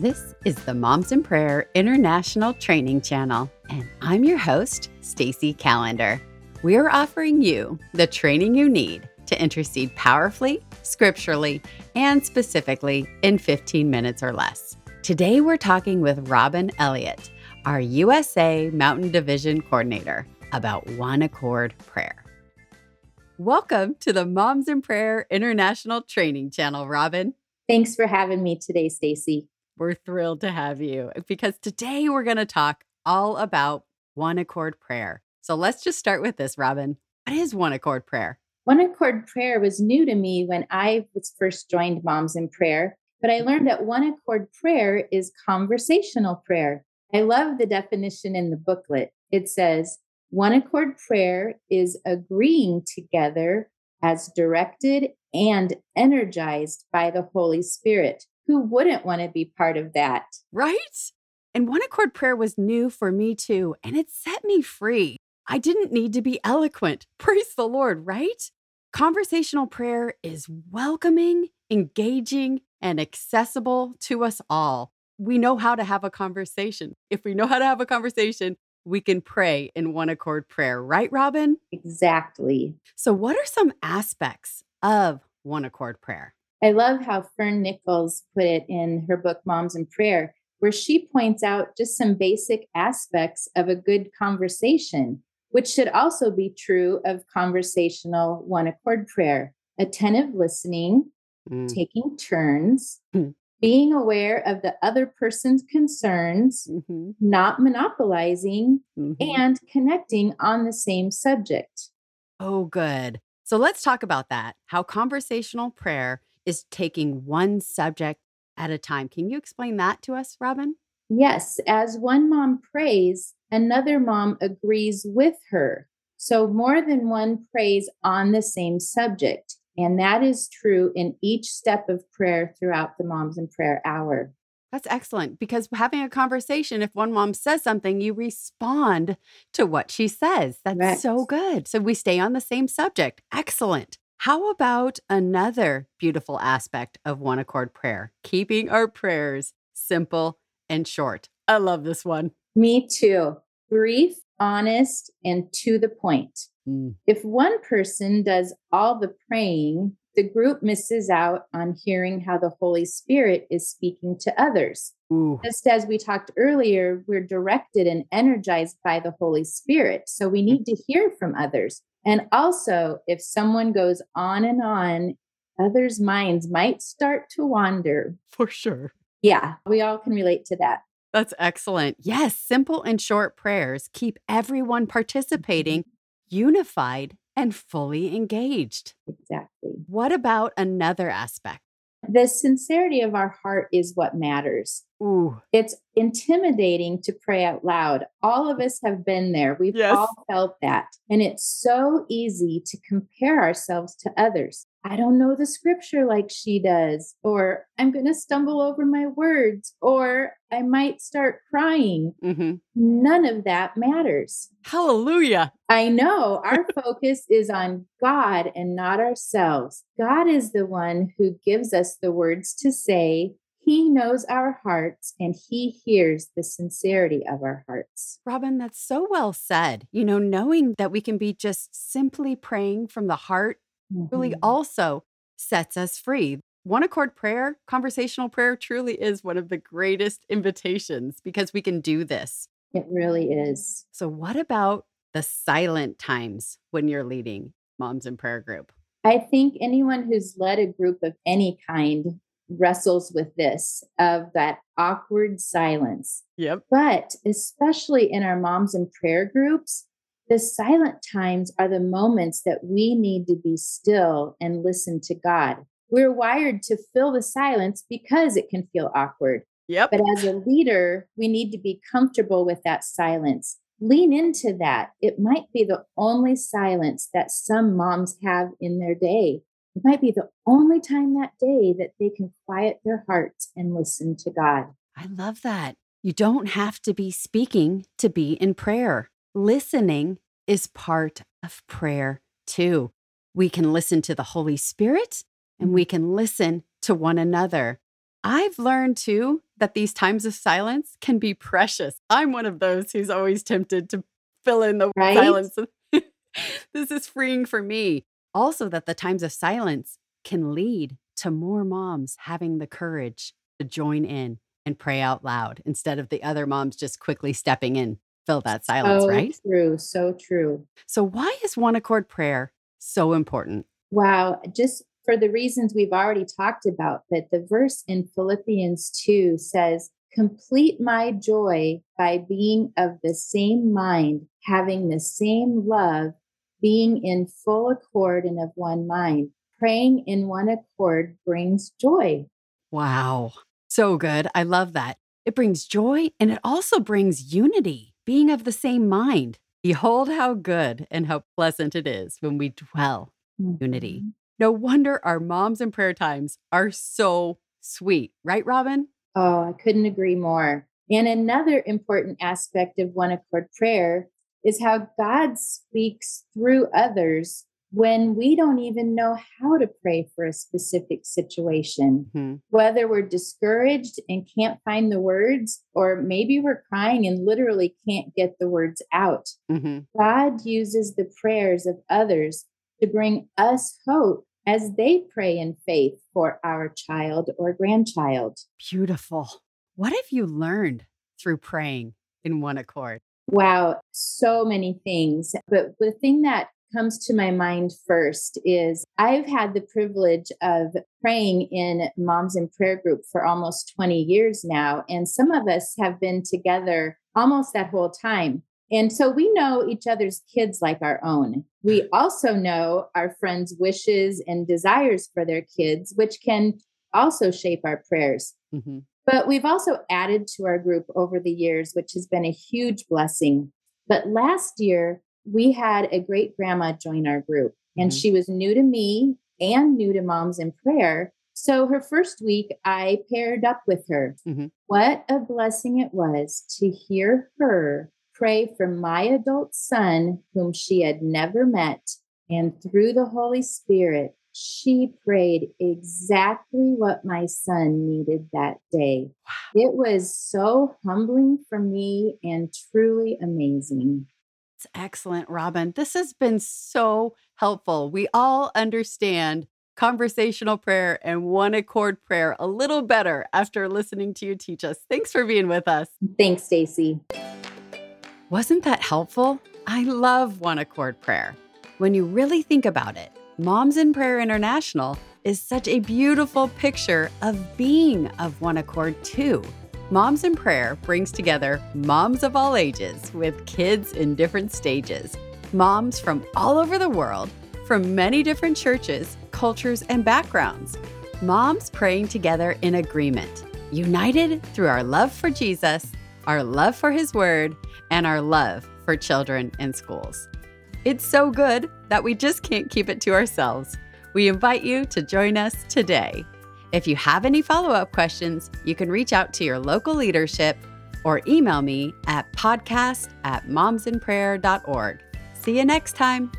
This is the Moms in Prayer International Training Channel, and I'm your host, Stacy Calendar. We're offering you the training you need to intercede powerfully, scripturally, and specifically in 15 minutes or less. Today, we're talking with Robin Elliott, our USA Mountain Division Coordinator, about One Accord Prayer. Welcome to the Moms in Prayer International Training Channel, Robin. Thanks for having me today, Stacy. We're thrilled to have you because today we're going to talk all about one accord prayer. So let's just start with this, Robin. What is one accord prayer? One accord prayer was new to me when I was first joined Moms in Prayer, but I learned that one accord prayer is conversational prayer. I love the definition in the booklet. It says, one accord prayer is agreeing together as directed and energized by the Holy Spirit who wouldn't want to be part of that? Right? And one accord prayer was new for me too, and it set me free. I didn't need to be eloquent. Praise the Lord, right? Conversational prayer is welcoming, engaging, and accessible to us all. We know how to have a conversation. If we know how to have a conversation, we can pray in one accord prayer, right, Robin? Exactly. So, what are some aspects of one accord prayer? I love how Fern Nichols put it in her book, Moms in Prayer, where she points out just some basic aspects of a good conversation, which should also be true of conversational one accord prayer attentive listening, mm. taking turns, mm. being aware of the other person's concerns, mm-hmm. not monopolizing, mm-hmm. and connecting on the same subject. Oh, good. So let's talk about that how conversational prayer is taking one subject at a time. Can you explain that to us, Robin? Yes. As one mom prays, another mom agrees with her. So more than one prays on the same subject. And that is true in each step of prayer throughout the Moms in Prayer hour. That's excellent because having a conversation, if one mom says something, you respond to what she says. That's so good. So we stay on the same subject. Excellent. How about another beautiful aspect of one accord prayer? Keeping our prayers simple and short. I love this one. Me too. Brief, honest, and to the point. Mm. If one person does all the praying, the group misses out on hearing how the Holy Spirit is speaking to others. Ooh. Just as we talked earlier, we're directed and energized by the Holy Spirit. So we need to hear from others. And also, if someone goes on and on, others' minds might start to wander. For sure. Yeah, we all can relate to that. That's excellent. Yes, simple and short prayers keep everyone participating, mm-hmm. unified, and fully engaged. Exactly. What about another aspect? The sincerity of our heart is what matters. Ooh. It's intimidating to pray out loud. All of us have been there. We've yes. all felt that. And it's so easy to compare ourselves to others. I don't know the scripture like she does, or I'm going to stumble over my words, or I might start crying. Mm-hmm. None of that matters. Hallelujah. I know our focus is on God and not ourselves. God is the one who gives us the words to say he knows our hearts and He hears the sincerity of our hearts. Robin, that's so well said. You know, knowing that we can be just simply praying from the heart mm-hmm. really also sets us free. One accord prayer, conversational prayer, truly is one of the greatest invitations because we can do this. It really is. So, what about the silent times when you're leading Moms in Prayer group? I think anyone who's led a group of any kind wrestles with this of that awkward silence. Yep. But especially in our moms in prayer groups, the silent times are the moments that we need to be still and listen to God. We're wired to fill the silence because it can feel awkward. Yep. But as a leader, we need to be comfortable with that silence. Lean into that. It might be the only silence that some moms have in their day. It might be the only time that day that they can quiet their hearts and listen to God. I love that. You don't have to be speaking to be in prayer. Listening is part of prayer too. We can listen to the Holy Spirit and we mm-hmm. can listen to one another. I've learned too that these times of silence can be precious. I'm one of those who's always tempted to fill in the right? silence. this is freeing for me. Also, that the times of silence can lead to more moms having the courage to join in and pray out loud instead of the other moms just quickly stepping in, fill that silence, so right? True, so true. So, why is one accord prayer so important? Wow, just for the reasons we've already talked about, that the verse in Philippians 2 says, Complete my joy by being of the same mind, having the same love, being in full accord and of one mind. Praying in one accord brings joy. Wow. So good. I love that. It brings joy and it also brings unity, being of the same mind. Behold how good and how pleasant it is when we dwell mm-hmm. unity. No wonder our moms and prayer times are so sweet, right, Robin? Oh, I couldn't agree more. And another important aspect of one accord prayer is how God speaks through others when we don't even know how to pray for a specific situation, mm-hmm. whether we're discouraged and can't find the words, or maybe we're crying and literally can't get the words out. Mm-hmm. God uses the prayers of others to bring us hope as they pray in faith for our child or grandchild. Beautiful. What have you learned through praying in one accord? Wow, so many things. But the thing that comes to my mind first is I've had the privilege of praying in Moms in Prayer Group for almost 20 years now. And some of us have been together almost that whole time. And so we know each other's kids like our own. We also know our friends' wishes and desires for their kids, which can also shape our prayers. Mm-hmm. But we've also added to our group over the years, which has been a huge blessing. But last year, we had a great grandma join our group, and mm-hmm. she was new to me and new to Moms in Prayer. So her first week, I paired up with her. Mm-hmm. What a blessing it was to hear her pray for my adult son, whom she had never met. And through the Holy Spirit, she prayed exactly what my son needed that day. It was so humbling for me and truly amazing. It's excellent, Robin. This has been so helpful. We all understand conversational prayer and one accord prayer a little better after listening to you teach us. Thanks for being with us. Thanks, Stacy. Wasn't that helpful? I love one accord prayer. When you really think about it, Moms in Prayer International is such a beautiful picture of being of one accord, too. Moms in Prayer brings together moms of all ages with kids in different stages, moms from all over the world, from many different churches, cultures, and backgrounds. Moms praying together in agreement, united through our love for Jesus, our love for His Word, and our love for children in schools. It's so good that we just can't keep it to ourselves. We invite you to join us today. If you have any follow up questions, you can reach out to your local leadership or email me at podcast at momsinprayer.org. See you next time.